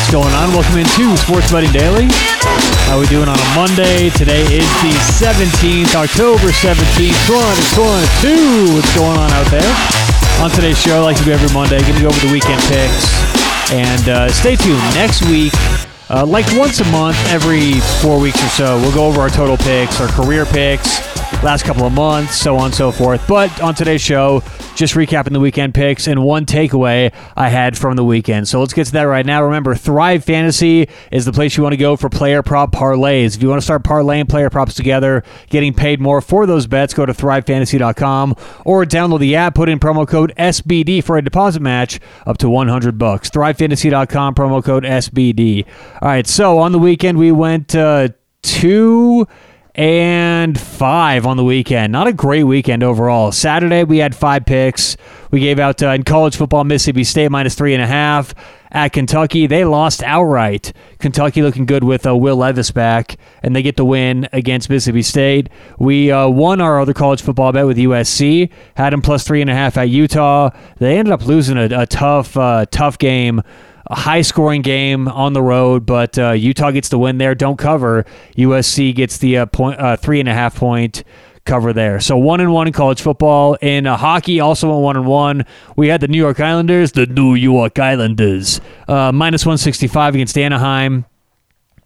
What's going on? Welcome into Sports Betting Daily. How we doing on a Monday? Today is the 17th, October 17th, 2022. What's going on out there? On today's show, like to do every Monday, going to go over the weekend picks. And uh, stay tuned. Next week, uh, like once a month, every four weeks or so, we'll go over our total picks, our career picks, last couple of months, so on and so forth. But on today's show, just recapping the weekend picks and one takeaway I had from the weekend. So let's get to that right now. Remember, Thrive Fantasy is the place you want to go for player prop parlays. If you want to start parlaying player props together, getting paid more for those bets, go to thrivefantasy.com or download the app, put in promo code SBD for a deposit match up to 100 bucks. Thrivefantasy.com, promo code SBD. All right, so on the weekend, we went uh, and five on the weekend. Not a great weekend overall. Saturday we had five picks. We gave out uh, in college football Mississippi State minus three and a half at Kentucky. They lost outright. Kentucky looking good with uh, Will Levis back, and they get the win against Mississippi State. We uh, won our other college football bet with USC. Had them plus three and a half at Utah. They ended up losing a, a tough, uh, tough game a high scoring game on the road, but uh, Utah gets the win there. Don't cover. USC gets the uh, point, uh, three and a half point cover there. So one and one in college football. In uh, hockey, also went one and one. We had the New York Islanders, the New York Islanders, uh, minus one sixty five against Anaheim.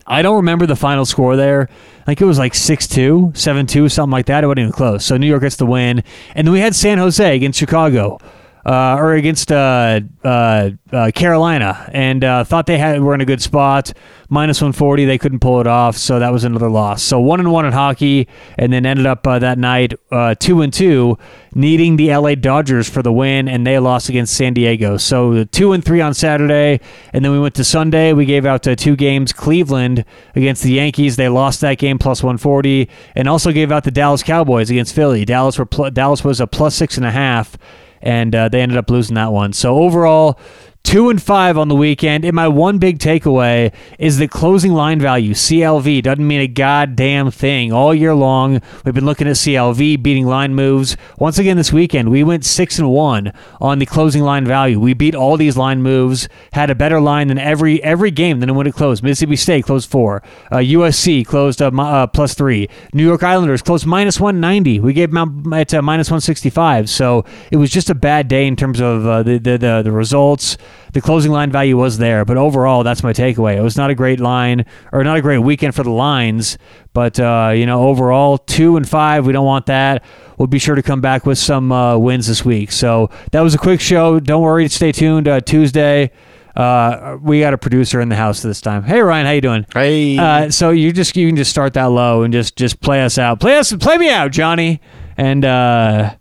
I don't remember the final score there. Like it was like 6-2, 7-2, something like that. It wasn't even close. So New York gets the win. And then we had San Jose against Chicago uh, or against uh, uh, uh Carolina, and uh, thought they had were in a good spot. Minus 140, they couldn't pull it off, so that was another loss. So one and one in hockey, and then ended up uh, that night two and two, needing the LA Dodgers for the win, and they lost against San Diego. So two and three on Saturday, and then we went to Sunday. We gave out two games. Cleveland against the Yankees, they lost that game plus 140, and also gave out the Dallas Cowboys against Philly. Dallas were pl- Dallas was a plus six and a half and uh, they ended up losing that one. So overall, Two and five on the weekend. And my one big takeaway is the closing line value, CLV, doesn't mean a goddamn thing. All year long, we've been looking at CLV, beating line moves. Once again this weekend, we went six and one on the closing line value. We beat all these line moves, had a better line than every every game than when it closed. Mississippi State closed four. Uh, USC closed uh, uh, plus three. New York Islanders closed minus 190. We gave them at uh, minus 165. So it was just a bad day in terms of the, the, the, the results the closing line value was there, but overall, that's my takeaway. It was not a great line or not a great weekend for the lines, but uh, you know, overall, two and five, we don't want that. We'll be sure to come back with some uh, wins this week. So that was a quick show. Don't worry, stay tuned. Uh, Tuesday. Uh, we got a producer in the house this time. Hey Ryan, how you doing? Hey. Uh, so you just you can just start that low and just just play us out. Play us, play me out, Johnny. And uh,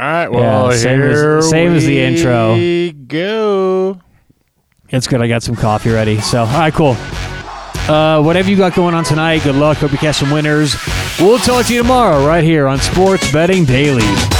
all right, well, yeah, same, as, same as the intro. Go. It's good. I got some coffee ready. So, all right, cool. Uh, whatever you got going on tonight, good luck. Hope you catch some winners. We'll talk to you tomorrow right here on Sports Betting Daily.